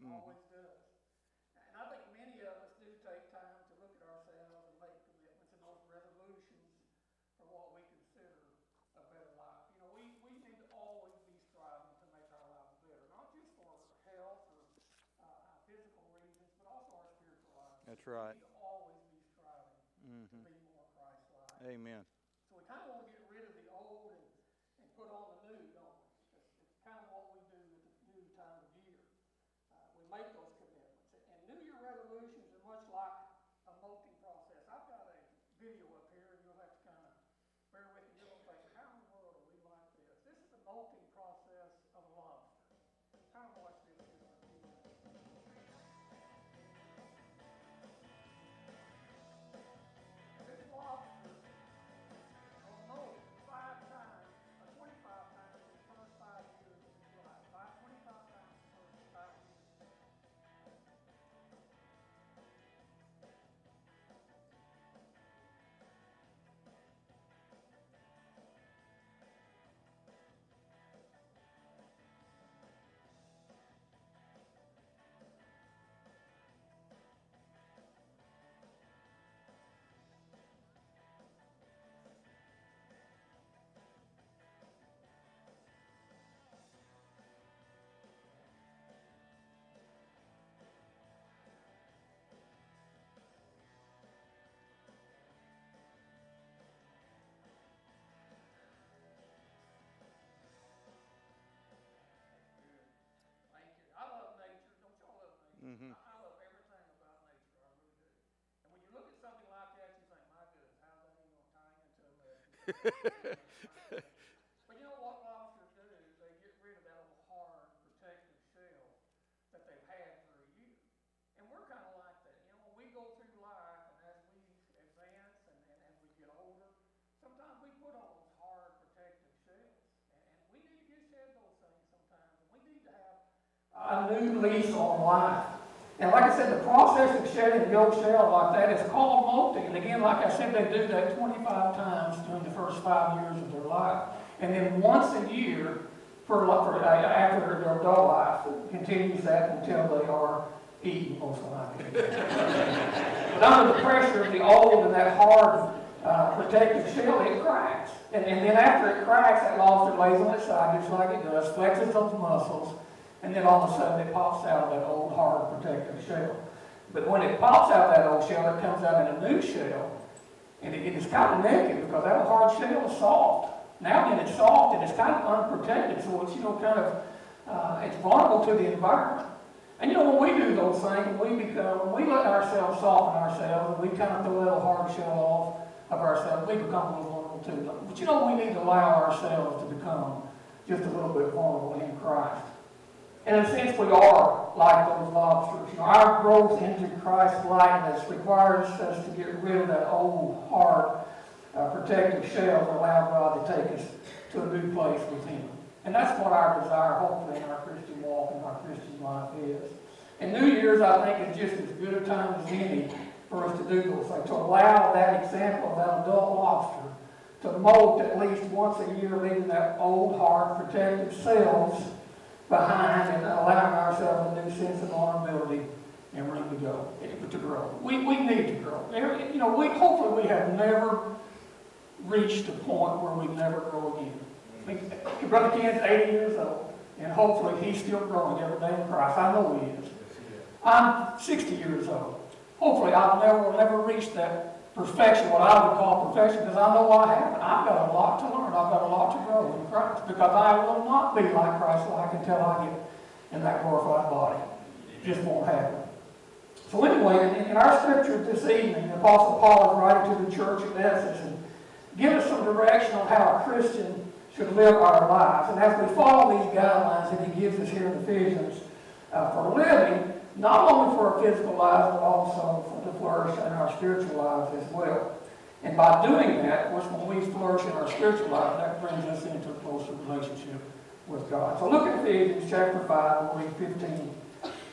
Mhm. always does. And I think many of us do take time to look at ourselves and make commitments and those resolutions for what we consider a better life. You know, we, we need to always be striving to make our lives better, not just for health or, uh, our physical reasons, but also our spiritual lives. That's right. We need to always be striving to Mhm. be more Christ-like. Amen. So we kind of want to get y'all love nature? Mhm. I, love everything about nature. I really do. And when you look at something like that, you think, my goodness, how's that even gonna tie into a but you know what lobsters do? They get rid of that old hard protective shell that they've had for a year. And we're kind of like that. You know, when we go through life and as we advance and, and as we get older, sometimes we put on those hard protective shells. And, and we need to just shed those things sometimes. And we need to have a new lease on life. And like I said, the process of shedding the old shell like that is called molting. And again, like I said, they do that 25 times during the first five years of their life. And then once a year for, for uh, after their adult life, it continues that until they are eaten, most likely. but under the pressure of the old and that hard uh, protective shell, it cracks. And, and then after it cracks, that lobster lays on its side just like it does, flexes those muscles, and then all of a sudden it pops out of that old hard protective shell. But when it pops out of that old shell, it comes out in a new shell. And it, it's kind of naked because that hard shell is soft. Now then it's soft and it's kind of unprotected, so it's, you know, kind of, uh, it's vulnerable to the environment. And you know, when we do those things, we become, we let ourselves soften ourselves, and we kind of throw that hard shell off of ourselves, we become a little vulnerable to them. But you know, we need to allow ourselves to become just a little bit vulnerable in Christ. And sense, we are like those lobsters. Our growth into Christ's likeness requires us to get rid of that old, hard, uh, protective shell and allow God to take us to a new place with Him. And that's what our desire, hopefully, in our Christian walk and our Christian life is. And New Year's, I think, is just as good a time as any for us to do those things, to allow that example of that adult lobster to molt at least once a year, leaving that old, hard, protective cells behind and allowing ourselves a new sense of vulnerability and room to go, to grow. We, we need to grow. You know, we, hopefully we have never reached a point where we never grow again. I mean, Brother Ken's 80 years old, and hopefully he's still growing every day in Christ. I know he is. I'm 60 years old. Hopefully I'll never, will never reach that perfection, what I would call perfection, because I know I haven't. I've got a lot to learn. I've got a lot to grow in Christ, because I will not be like Christ like until I get in that glorified body. It just won't happen. So anyway, in, in our scripture this evening, the Apostle Paul is writing to the church of Ephesus and give us some direction on how a Christian should live our lives. And as we follow these guidelines that he gives us here in Ephesians uh, for living, not only for our physical lives, but also to flourish in our spiritual lives as well. And by doing that, course, when we flourish in our spiritual life, that brings us into a closer relationship with God. So look at Ephesians chapter 5, we'll read 15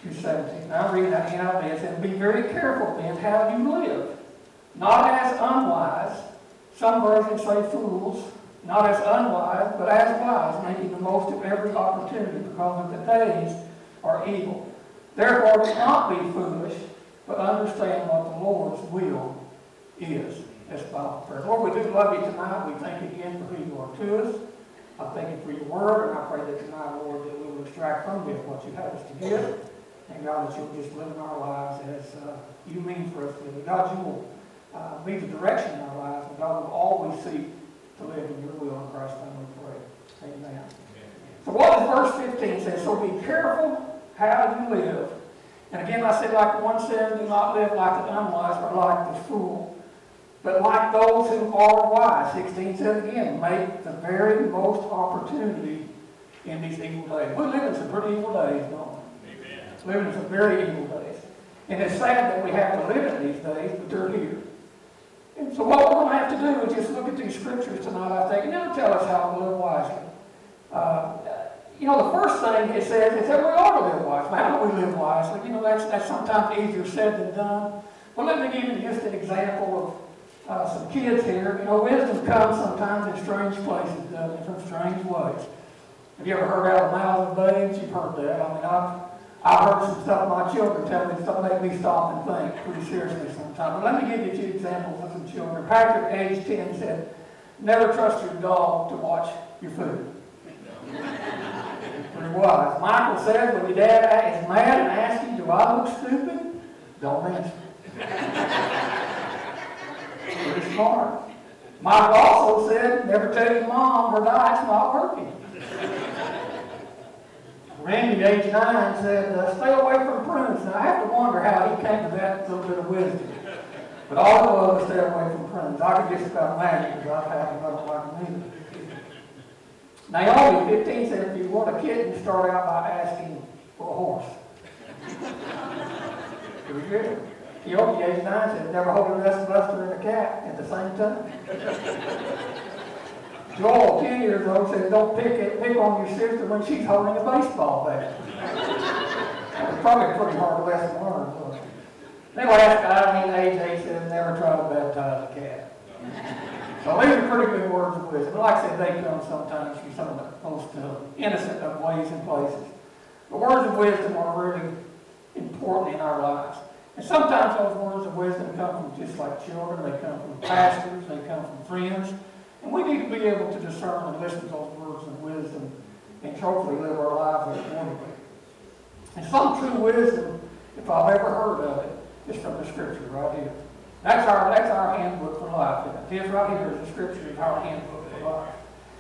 through 17. Now reading that NIV. It says, Be very careful then how you live, not as unwise, some versions say fools, not as unwise, but as wise, making the most of every opportunity, because of the days are evil. Therefore, do not be foolish, but understand what the Lord's will is. That's Bible prayer. Lord, we do love you tonight. We thank you again for who you are to us. I thank you for your word, and I pray that tonight, Lord, that we will extract from it what you have us to give. And God, that you'll just live in our lives as uh, you mean for us to live. God, you will uh, be the direction in our lives, and God will always seek to live in your will in Christ's name we pray. Amen. So what does verse 15 say? So be careful how you live. And again, I said, like one says, do not live like the unwise, but like the fool. But like those who are wise. 16 says again, make the very most opportunity in these evil days. We live in some pretty evil days, don't we? Living in some very evil days. And it's sad that we have to live in these days, but they're here. And so what we're going to have to do is just look at these scriptures tonight, I think, and it'll tell us how to live wisely. Uh, you know, the first thing it says is that we ought to live wisely. How do we live wisely? You know, that's, that's sometimes easier said than done. Well, let me give you just an example of uh, some kids here. You know, wisdom comes sometimes in strange places, doesn't it, from strange ways. Have you ever heard out of mouths of babes? You've heard that. I mean, I've, I've heard some stuff my children tell me, stuff make me stop and think pretty seriously sometimes. But let me give you two examples of some children. Patrick, age 10, said, never trust your dog to watch your food. Wise. Michael says, when your dad is mad and asks you, do I look stupid? Don't answer. Pretty smart. Michael also said, never tell your mom her diet's not working. Randy, age nine, said, uh, stay away from prunes. Now, I have to wonder how he came to that little bit of wisdom. But all was was stay away from prunes. I could just about imagine because I've had like them either. Naomi, 15, said, if you want a kitten, start out by asking for a horse. Pretty good. Yogi, age 9, said, never hold a DustBuster and a cat at the same time. Joel, 10 years old, said, don't pick, it, pick on your sister when she's holding a baseball bat. That's probably a pretty hard lesson to learn. it? Last guy, I mean, age 8, said, never try to baptize a cat. So these are pretty good words of wisdom. Like I said, they come sometimes from some of the most uh, innocent of ways and places. But words of wisdom are really important in our lives. And sometimes those words of wisdom come from just like children, they come from pastors, they come from friends. And we need to be able to discern and listen to those words of wisdom and hopefully live our lives accordingly. And some true wisdom, if I've ever heard of it, is from the scripture right here. That's our, that's our handbook for life. This right here is the scripture, is our handbook for life.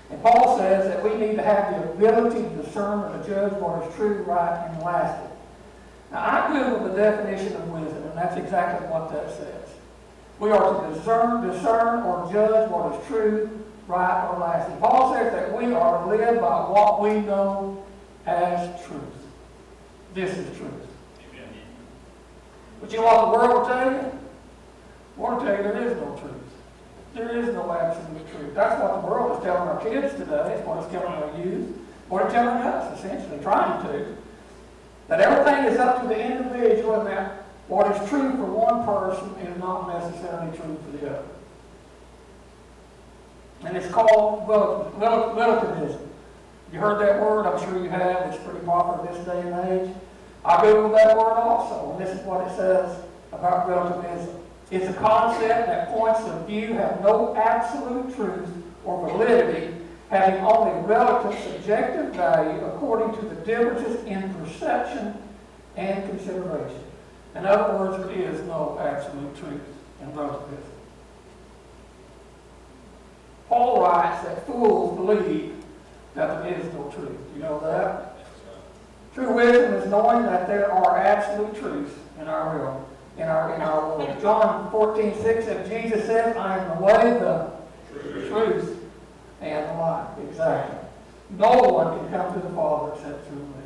And Paul says that we need to have the ability to discern and to judge what is true, right, and lasting. Now, I Googled the definition of wisdom, and that's exactly what that says. We are to discern, discern or judge what is true, right, or lasting. Paul says that we are to live by what we know as truth. This is truth. But you know what the world will tell you? Will tell you there is no truth. There is no absolute truth. That's what the world is telling our kids today. It's what it's telling our youth. What it's telling us, essentially, trying to. That everything is up to the individual and that what is true for one person is not necessarily true for the other. And it's called relativism. You heard that word? I'm sure you have. It's pretty popular this day and age. I Googled that word also, and this is what it says about relativism. It's a concept that points of view have no absolute truth or validity, having only relative subjective value according to the differences in perception and consideration. In other words, there is no absolute truth in relativism. Paul writes that fools believe that there is no truth. You know that? True wisdom is knowing that there are absolute truths in our world. In our, in our world. John 14, 6 says, Jesus says, I am the way, the truth, and the life. Exactly. No one can come to the Father except through me.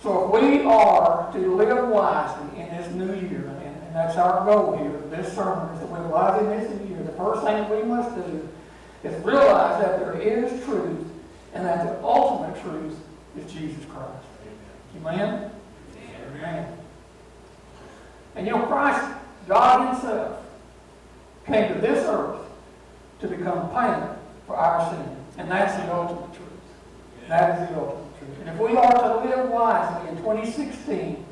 So if we are to live wisely in this new year, and, and that's our goal here, this sermon is to live wisely in this new year, the first thing we must do is realize that there is truth, and that the ultimate truth is Jesus Christ. Amen? Amen. And you know, Christ, God Himself, came to this earth to become payment for our sin. And that's the ultimate truth. That is the ultimate truth. And if we are to live wisely in 2016,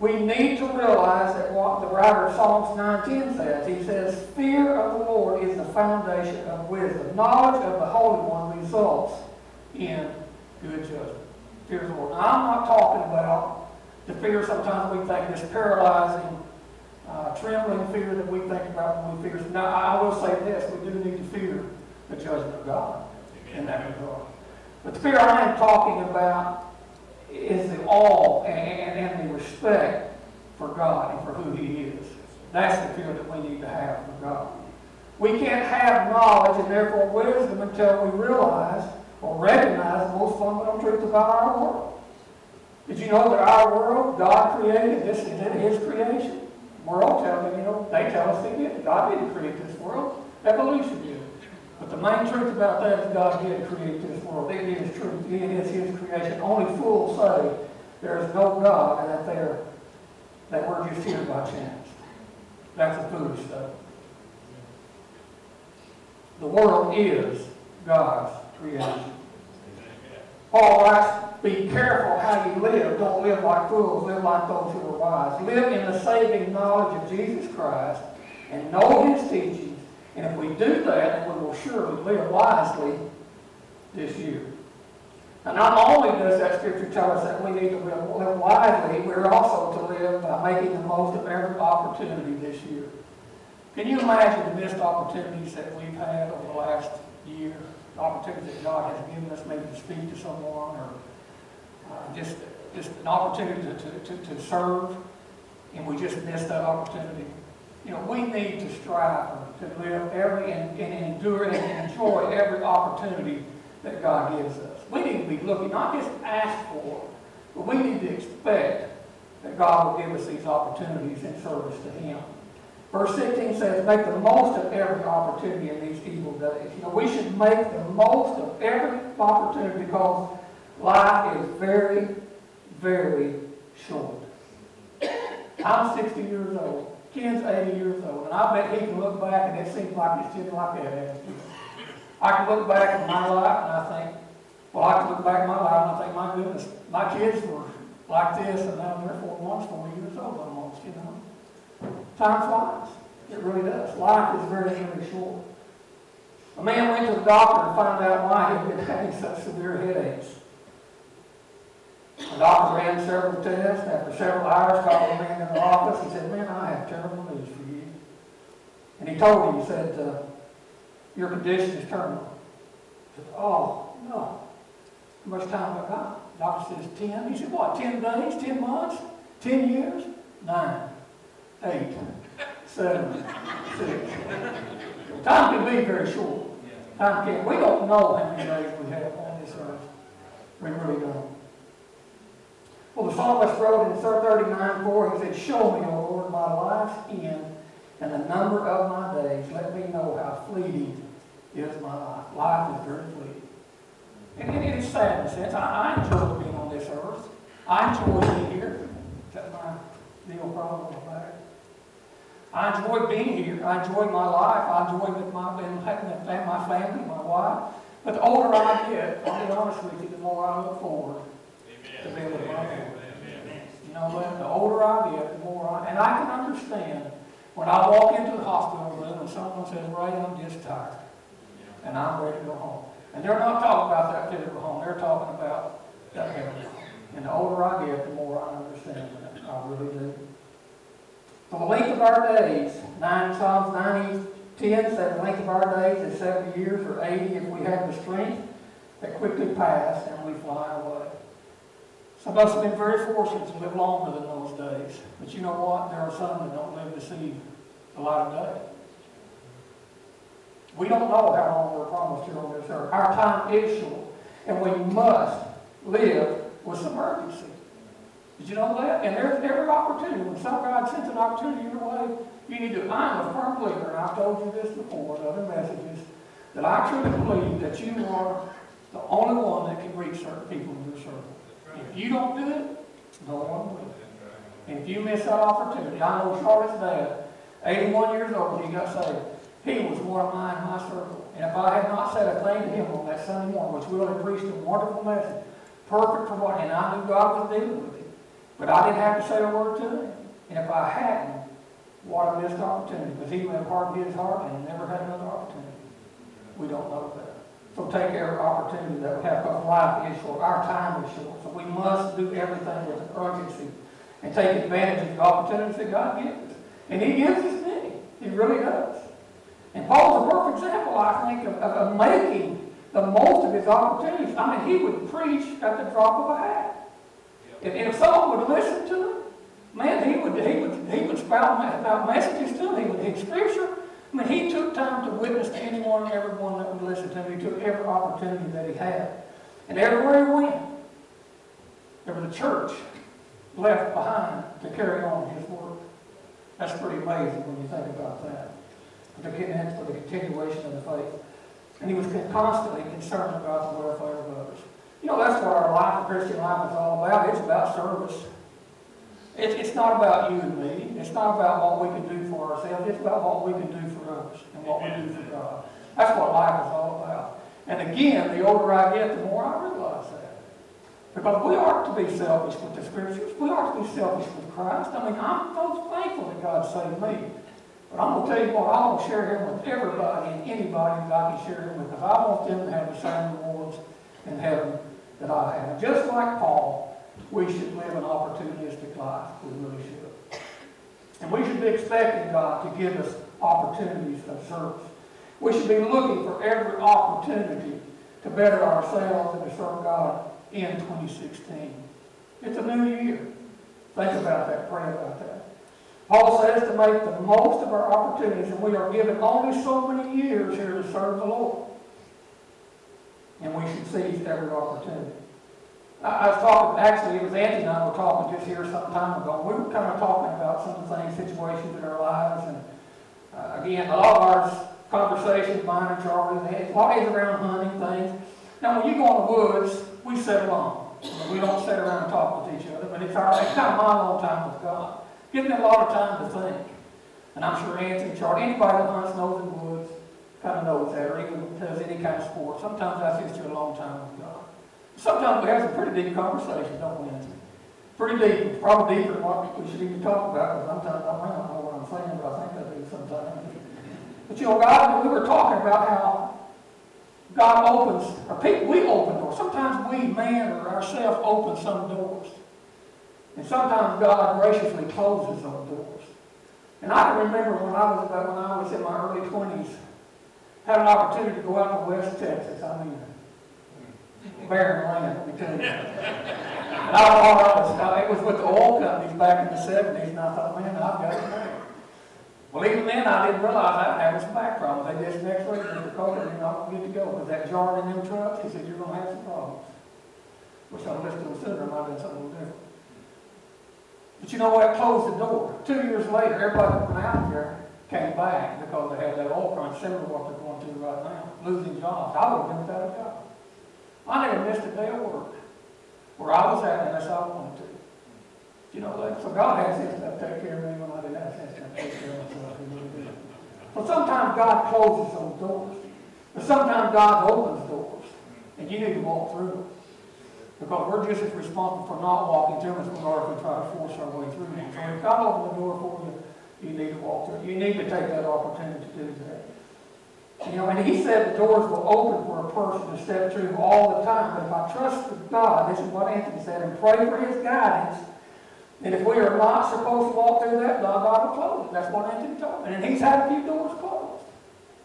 We need to realize that what the writer of Psalms 9:10 says. He says, "Fear of the Lord is the foundation of wisdom. Knowledge of the Holy One results in good judgment." Fear of the Lord. Now, I'm not talking about the fear sometimes we think of this paralyzing, uh, trembling fear that we think about when we fear. Now, I will say this: we do need to fear the judgment of God in that regard. But the fear I am talking about is the awe and, and the respect for God and for who He is. That's the fear that we need to have for God. We can't have knowledge and therefore wisdom until we realize or recognize the most fundamental truth about our world. Did you know that our world, God created, this is it, His creation? World tells me, you know, they tell us did. God didn't create this world. Evolution did. But the main truth about that is God did create this world. It is truth. It is His creation. Only fools say there is no God and that they're that we're just here by chance. That's a foolish stuff. The world is God's creation. Paul writes, be careful how you live. Don't live like fools. Live like those who are wise. Live in the saving knowledge of Jesus Christ and know his teachings and if we do that, we will surely live wisely this year. And not only does that scripture tell us that we need to live, live wisely, we're also to live by making the most of every opportunity this year. Can you imagine the missed opportunities that we've had over the last year? The opportunities that God has given us, maybe to speak to someone or just, just an opportunity to, to, to, serve, and we just missed that opportunity. You know, we need to strive to live every and, and endure and enjoy every opportunity that God gives us. We need to be looking, not just ask for, but we need to expect that God will give us these opportunities in service to Him. Verse 16 says, make the most of every opportunity in these evil days. You know, we should make the most of every opportunity because life is very, very short. I'm 60 years old. Ken's 80 years old, and I bet he can look back and it seems like it's just like that. I can look back at my life and I think, well, I can look back at my life and I think, my goodness, my kids were like this and now they're four months, four years old almost, you know. Time flies. It really does. Life is very, very short. A man went to the doctor to find out why he had been having such severe headaches. The doctor ran several tests. After several hours, called the man in the office. He said, man, I have terrible news for you. And he told him, he said, uh, your condition is terminal. He said, oh, no. How much time have I got? The doctor says, 10. He said, what, 10 days, 10 months, 10 years? Nine, eight, seven, six. Time can be very short. Time can. We don't know how many days we have on this earth. We really don't. Well, the psalmist wrote in 39 4, he said, Show me, O Lord, my life's end and the number of my days. Let me know how fleeting is my life. Life is very fleeting. And it is sad in a sense. I, I enjoy being on this earth. I enjoy being here. Is that my deal problem back? I enjoy being here. I enjoy my life. I enjoy with my, my family, my wife. But the older I get, I'll be honest with you, the more I look forward to being with my family know what? The older I get, the more I, and I can understand when I walk into the hospital room and someone says, Ray, I'm just tired. And I'm ready to go home. And they're not talking about that physical home. They're talking about that heavenly. And the older I get, the more I understand that. I really do. For the length of our days, 9 Psalms 90, 10 said the length of our days is 70 years or 80 if we have the strength that quickly pass and we fly away. Some of us have been very fortunate to live longer than those days. But you know what? There are some that don't live to see the light of day. We don't know how long we're promised here on this earth. Our time is short, and we must live with some urgency. Did you know that? And there's every opportunity. When some God sends an opportunity your way, you need to. I'm a firm believer, and I've told you this before in other messages, that I truly believe that you are the only one that can reach certain people in your circle. If you don't do it, no one will. And if you miss that opportunity, I know Charlotte's dad, 81 years old, he got saved. He was one of mine in my circle. And if I had not said a thing to him on that Sunday morning, which really preached a wonderful message, perfect for what, and I knew God was dealing with him. But I didn't have to say a word to him. And if I hadn't, what a missed opportunity, because he may have hardened his heart and never had another opportunity. We don't know that. So take every opportunity that we have, because life is short, our time is short. So we must do everything with urgency and take advantage of the opportunities that God gives us. And he gives us many. He really does. And Paul's a perfect example, I think, of, of, making the most of his opportunities. I mean, he would preach at the drop of a hat. And if someone would listen to him, man, he would he would he would spout out messages to him. He would hit scripture. I mean, he took time to witness to anyone and everyone that would listen to him. He took every opportunity that he had, and everywhere he went, there was a church left behind to carry on his work. That's pretty amazing when you think about that. For the, the continuation of the faith. And he was constantly concerned about the welfare of others. You know, that's what our life, Christian life, is all about. It's about service. It's not about you and me. It's not about what we can do for ourselves. It's about what we can do and what we do for God. That's what life is all about. And again, the older I get, the more I realize that. Because we aren't to be selfish with the scriptures. We aren't to be selfish with Christ. I mean, I'm so thankful that God saved me. But I'm going to tell you what, I want to share him with everybody and anybody that I can share him with. If I want them to have the same rewards in heaven that I have. Just like Paul, we should live an opportunistic life. We really should. And we should be expecting God to give us opportunities of service. We should be looking for every opportunity to better ourselves and to serve God in 2016. It's a new year. Think about that. Pray about that. Paul says to make the most of our opportunities, and we are given only so many years here to serve the Lord. And we should seize every opportunity. I, was talking, actually, it was Anthony and I were talking just here some time ago. We were kind of talking about some of the things, situations in our lives. And uh, again, a lot of our conversations, mine and Charlie, a lot is around hunting things. Now, when you go in the woods, we sit alone. We don't sit around and talk with each other, but it's, our, it's kind of my long time with God. Gives me a lot of time to think. And I'm sure Anthony, Charlie, anybody that hunts knows in the woods kind of knows that, or even does any kind of sport. Sometimes I that's just a long time with God. Sometimes we have some pretty deep conversations, don't we, Anthony? Pretty deep, probably deeper than what we should even talk about, because sometimes I may not know what I'm saying, but I think I do sometimes. But you know, God, we were talking about how God opens, or people, we open doors. Sometimes we, man or ourselves, open some doors. And sometimes God graciously closes those doors. And I can remember when I was about when I was in my early twenties, had an opportunity to go out to West Texas. I mean, barren land, let me tell you. And I thought it was with the oil companies back in the seventies, and I thought, man, I've got even then, I didn't realize I was having some back problems. They just next week, they told me you're not good to go. Because that jar in them trucks, he said, you're going to have some problems. Wish I'd listened to him sooner, might have been something different. But you know what? Closed the door. Two years later, everybody that went out there came back because they had that oil crunch similar to what they're going through right now, losing jobs. I would have been without a job. I never missed a day of work where I was at unless I wanted to. You know, so God has enough to take care of me when I didn't have sense enough to take care of myself. But sometimes God closes those doors. But sometimes God opens doors. And you need to walk through them. Because we're just as responsible for not walking through them as we are if we try to force our way through them. So if God opens the door for you, you need to walk through. You need to take that opportunity to do that. You know, and he said the doors will open for a person to step through all the time. But if I trust God, this is what Anthony said, and pray for his guidance, and if we are not supposed to walk through that, God, God will close it. That's what Anthony told me. And he's had a few doors closed.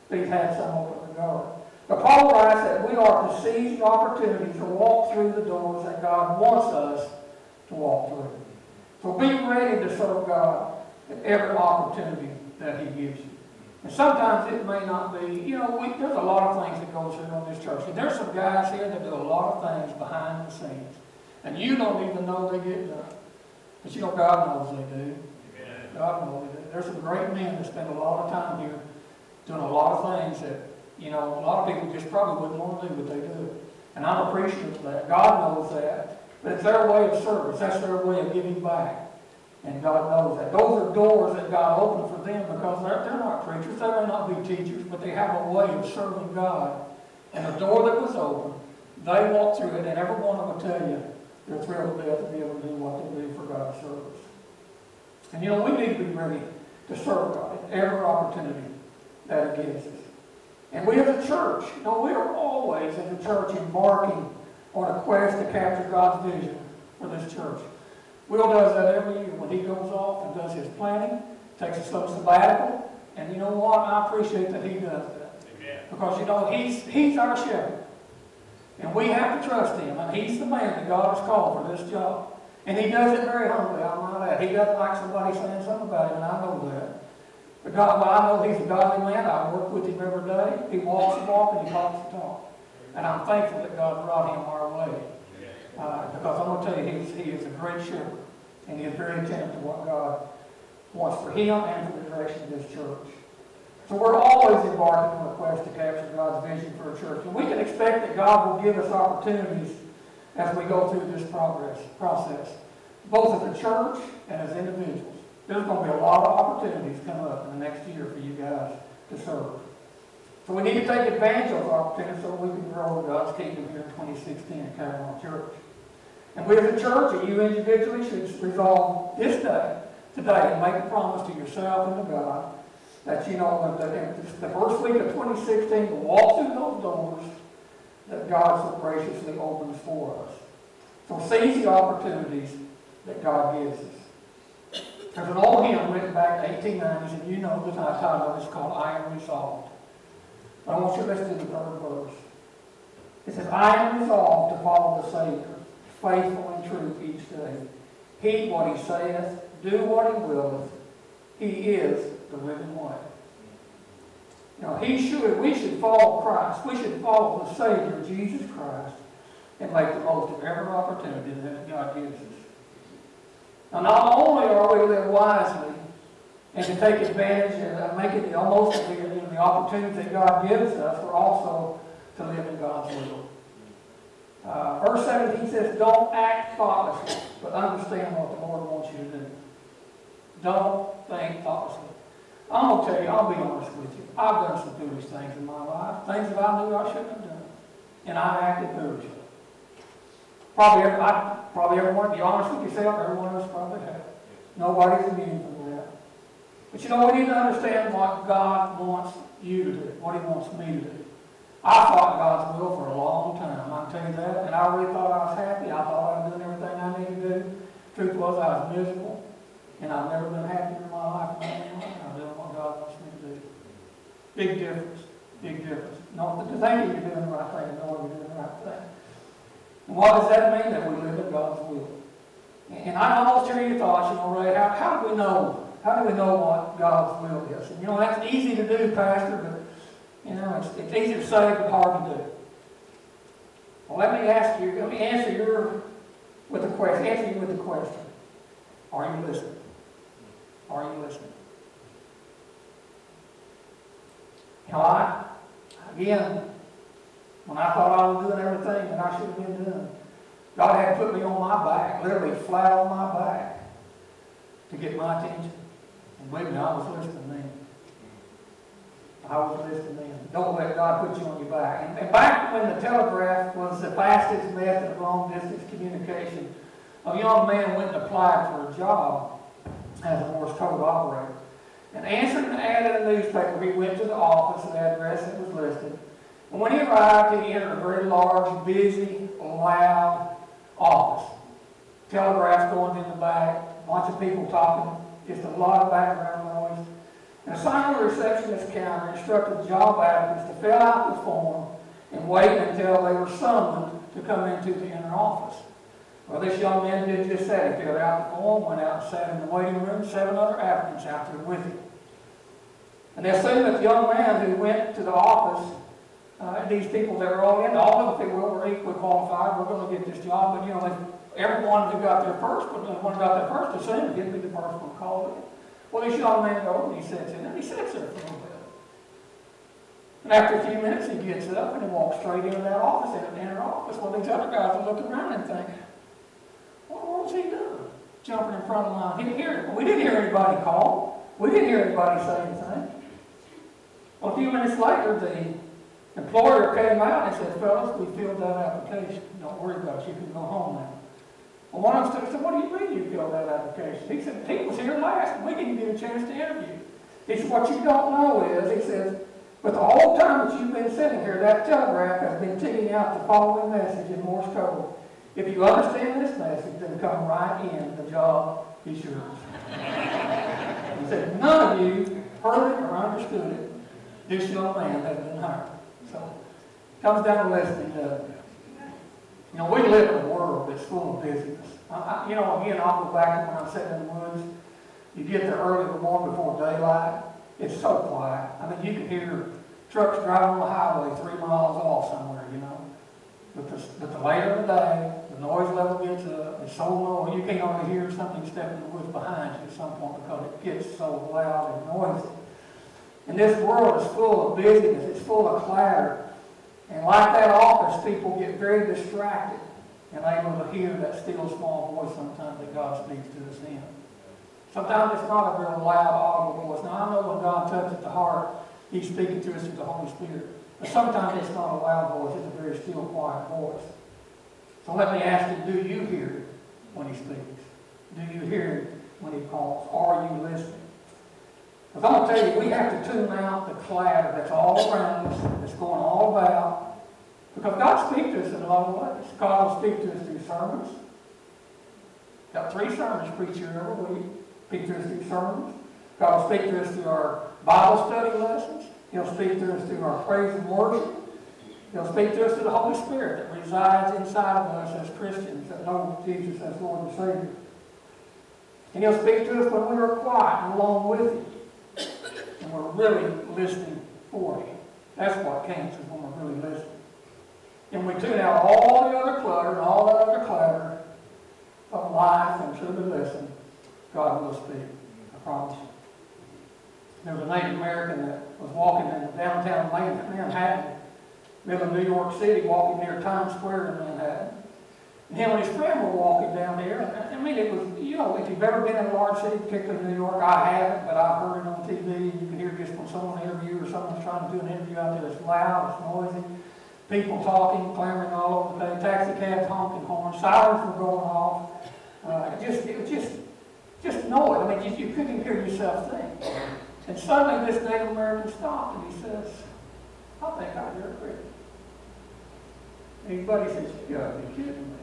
But he's had some open regardless. But Paul writes that we are to seize the opportunity to walk through the doors that God wants us to walk through. So be ready to serve God at every opportunity that He gives you. And sometimes it may not be, you know, we, there's a lot of things that goes on in this church. And there's some guys here that do a lot of things behind the scenes. And you don't even know they get done. But you know, God knows they do. God knows they do. There's some great men that spend a lot of time here doing a lot of things that you know, a lot of people just probably wouldn't want to do, but they do. And I'm appreciative of that. God knows that. But it's their way of service. That's their way of giving back. And God knows that. Those are doors that God opened for them because they're, they're not preachers. They may not be teachers, but they have a way of serving God. And the door that was open, they walked through it, and every one of them will tell you they're thrilled to death to be able to do what they do for God's service. And you know, we need to be ready to serve God at every opportunity that it gives us. And we as a church, you know, we are always as a church embarking on a quest to capture God's vision for this church. Will does that every year when he goes off and does his planning, takes a slow sabbatical, and you know what? I appreciate that he does that. Because you know, he's he's our shepherd. And we have to trust him, and he's the man that God has called for this job. And he does it very humbly, I might that. He doesn't like somebody saying something about him, and I know that. But God, well, I know he's a godly man. I work with him every day. He walks the walk and he talks the talk. And I'm thankful that God brought him our way. Uh, because I'm going to tell you, he's, he is a great shepherd. And he is very attentive to what God wants for him and for the direction of this church. So we're always embarking on a quest to capture God's vision for a church. And we can expect that God will give us opportunities as we go through this progress process, both as a church and as individuals. There's going to be a lot of opportunities coming up in the next year for you guys to serve. So we need to take advantage of those opportunities so we can grow God's kingdom here in 2016 at Cavanaugh Church. And we as a church, and you individually, should resolve this day, today, and make a promise to yourself and to God that you know that the first week of 2016, to walk through those doors that God so graciously opens for us. So seize the opportunities that God gives us. There's an old hymn written back in the 1890s, and you know the title is called I Am Resolved. I want you to listen to the third verse. It says, I am resolved to follow the Savior, faithful and true each day. Heed what he saith, do what he willeth. He is the living way. Now, he should, we should follow Christ. We should follow the Savior, Jesus Christ, and make the most of every opportunity that God gives us. Now, not only are we to live wisely and to take advantage and uh, make it the most of the, the opportunities that God gives us, we're also to live in God's will. Uh, verse 17 says, Don't act thoughtlessly, but understand what the Lord wants you to do. Don't think thoughtlessly. I'm going to tell you, I'll be honest with you. I've done some foolish things in my life, things that I knew I shouldn't have done. And I acted foolishly. Probably, every, I, probably everyone, be honest with yourself, every one of us probably have. Nobody's immune from that. But you know, we need to understand what God wants you to do, what He wants me to do. I fought God's will for a long time, I can tell you that, and I really thought I was happy. I thought I was doing everything I needed to do. Truth was, I was miserable, and I've never been happier in my life than I am right now, doing what God wants me to do. Big difference, big difference. No, to think you're doing the right thing knowing you're doing the right thing. And what does that mean? That we live in God's will. And I almost hear your thoughts, you know, Ray, how, how do we know? How do we know what God's will is? And, you know, that's easy to do, Pastor, but, you know, it's, it's easy to say, but hard to do. Well, let me ask you, let me answer your, with a question, answer you with a question. Are you listening? Are you listening? Know, I, again, when I thought I was doing everything that I should have been doing, God had put me on my back, literally flat on my back, to get my attention. And believe me, I was listening then. I was listening then. Don't let God put you on your back. And, and back when the telegraph was the fastest method of long distance communication, a young man went and applied for a job as a Morse code operator. And answering an ad in the newspaper, he went to the office, the address that was listed. And when he arrived, he entered a very large, busy, loud office. Telegraphs going in the back, a bunch of people talking, just a lot of background noise. And assigned the receptionist counter instructed job applicants to fill out the form and wait until they were summoned to come into the inner office. Well, this young man did just that. He filled out the form, went out and sat in the waiting room, seven other applicants out there with him. And they assumed that the young man who went to the office, uh, these people that were all in, all of them, were, equally qualified, we're going to get this job. But, you know, everyone who got there first, but the one who got there first assumed he'd be the first one called in. Well, this young man goes and he sits in and he sits there for a little bit. And after a few minutes, he gets up and he walks straight into that office, into the inner office. Well, these other guys are looking around and thinking, what was he doing? Jumping in front of the line. He didn't. We didn't hear anybody call. We didn't hear anybody say anything. Well, a few minutes later, the employer came out and said, fellas, we filled that application. Don't worry about it. You can go home now. Well, one of them said, what do you mean you filled that application? He said, he was here last, we didn't get a chance to interview. He said, what you don't know is, he says, but the whole time that you've been sitting here, that telegraph has been ticking out the following message in Morse code. If you understand this message, then come right in, the job is yours. He said, none of you heard it or understood it. This young man has been hired. So, it comes down to listening, doesn't it? You know, we live in a world that's full of busyness. I, you know, again, I'll go back when I'm sitting in the woods. You get there early in the morning before daylight. It's so quiet. I mean, you can hear trucks driving on the highway three miles off somewhere, you know. But the, but the later in the day, noise level gets up. It's so low, you can't hardly hear something stepping in the woods behind you at some point because it gets so loud and noisy. And this world is full of busyness. It's full of clatter. And like that office, people get very distracted and able to hear that still small voice sometimes that God speaks to us in. Sometimes it's not a real loud, audible voice. Now, I know when God touches the heart, He's speaking to us through the Holy Spirit. But sometimes it's not a loud voice, it's a very still, quiet voice. So let me ask you, do you hear when He speaks? Do you hear when He calls? Are you listening? Because I'm going to tell you, we have to tune out the clatter that's all around us, that's going all about. Because God speaks to us in a lot of ways. God will speak to us through sermons. Got three sermons preached here every week. Speak to us through sermons. God will speak to us through our Bible study lessons. He'll speak to us through our praise and worship. He'll speak to us through the Holy Spirit that resides inside of us as Christians that know Jesus as Lord and Savior. And He'll speak to us when we are quiet and alone with Him and we're really listening for him. That's what counts is when we're really listening. And we tune out all the other clutter and all that other clutter of life and truly listen, God will speak. I promise you. There was a Native American that was walking in downtown Manhattan, middle of New York City, walking near Times Square in Manhattan. And him and his friend were walking down there. And, I mean, it was, you know, if you've ever been in a large city, particularly New York, I haven't, but I've heard it on TV. You can hear just when someone interview or someone's trying to do an interview out there, it's loud, it's noisy. People talking, clamoring all over the place, taxi cabs honking horns, sirens were going off. Uh, just, it was just, just noise. I mean, you, you couldn't hear yourself think. And suddenly this Native American stopped and he says, I think I hear a cricket. And buddy says, you gotta be kidding me.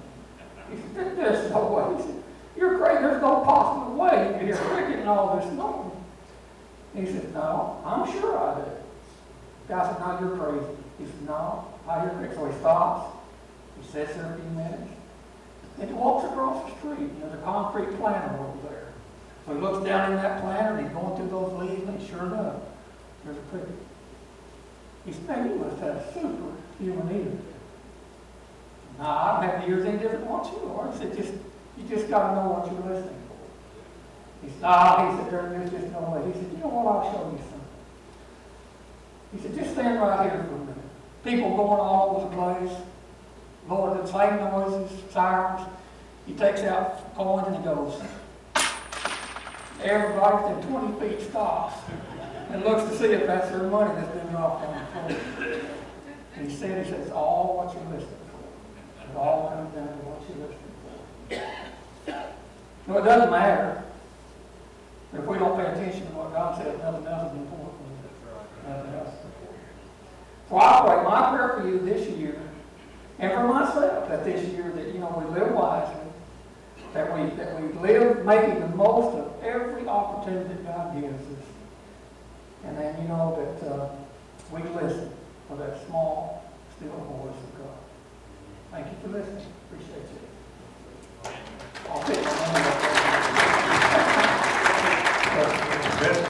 He said, there's no way. He said, you're crazy. There's no possible way you hear cricket and all this noise. He said, no, I'm sure I do. Guy said, no, you're crazy. He said, no, I hear cricket. So he stops. He sits there a few minutes. And he walks across the street. And there's a concrete planter over there. So he looks down in that planter and he's going through those leaves and sure enough, there's a cricket. You must super human ear. Nah, I have ears any different what you are. He said, just, you just got to know what you're listening for. He said, nah, he said, there, there's just no way. He said, you know what, I'll show you something. He said, just stand right here for a minute. People going all over the place. Lord, the same noises, sirens. He takes out coins and he goes. Everybody within 20 feet stops and looks to see if that's their money that's been dropped on he said, he says, all what you're listening for. It all comes down to what you're listening for. No, it doesn't matter. If we don't pay attention to what God says, nothing else is important. Nothing else is important. So I pray, my prayer for you this year, and for myself, that this year that, you know, we live wisely, that we, that we live making the most of every opportunity that God gives us. And then, you know, that uh, we listen for that small, still voice of God. Thank you for listening. Appreciate you.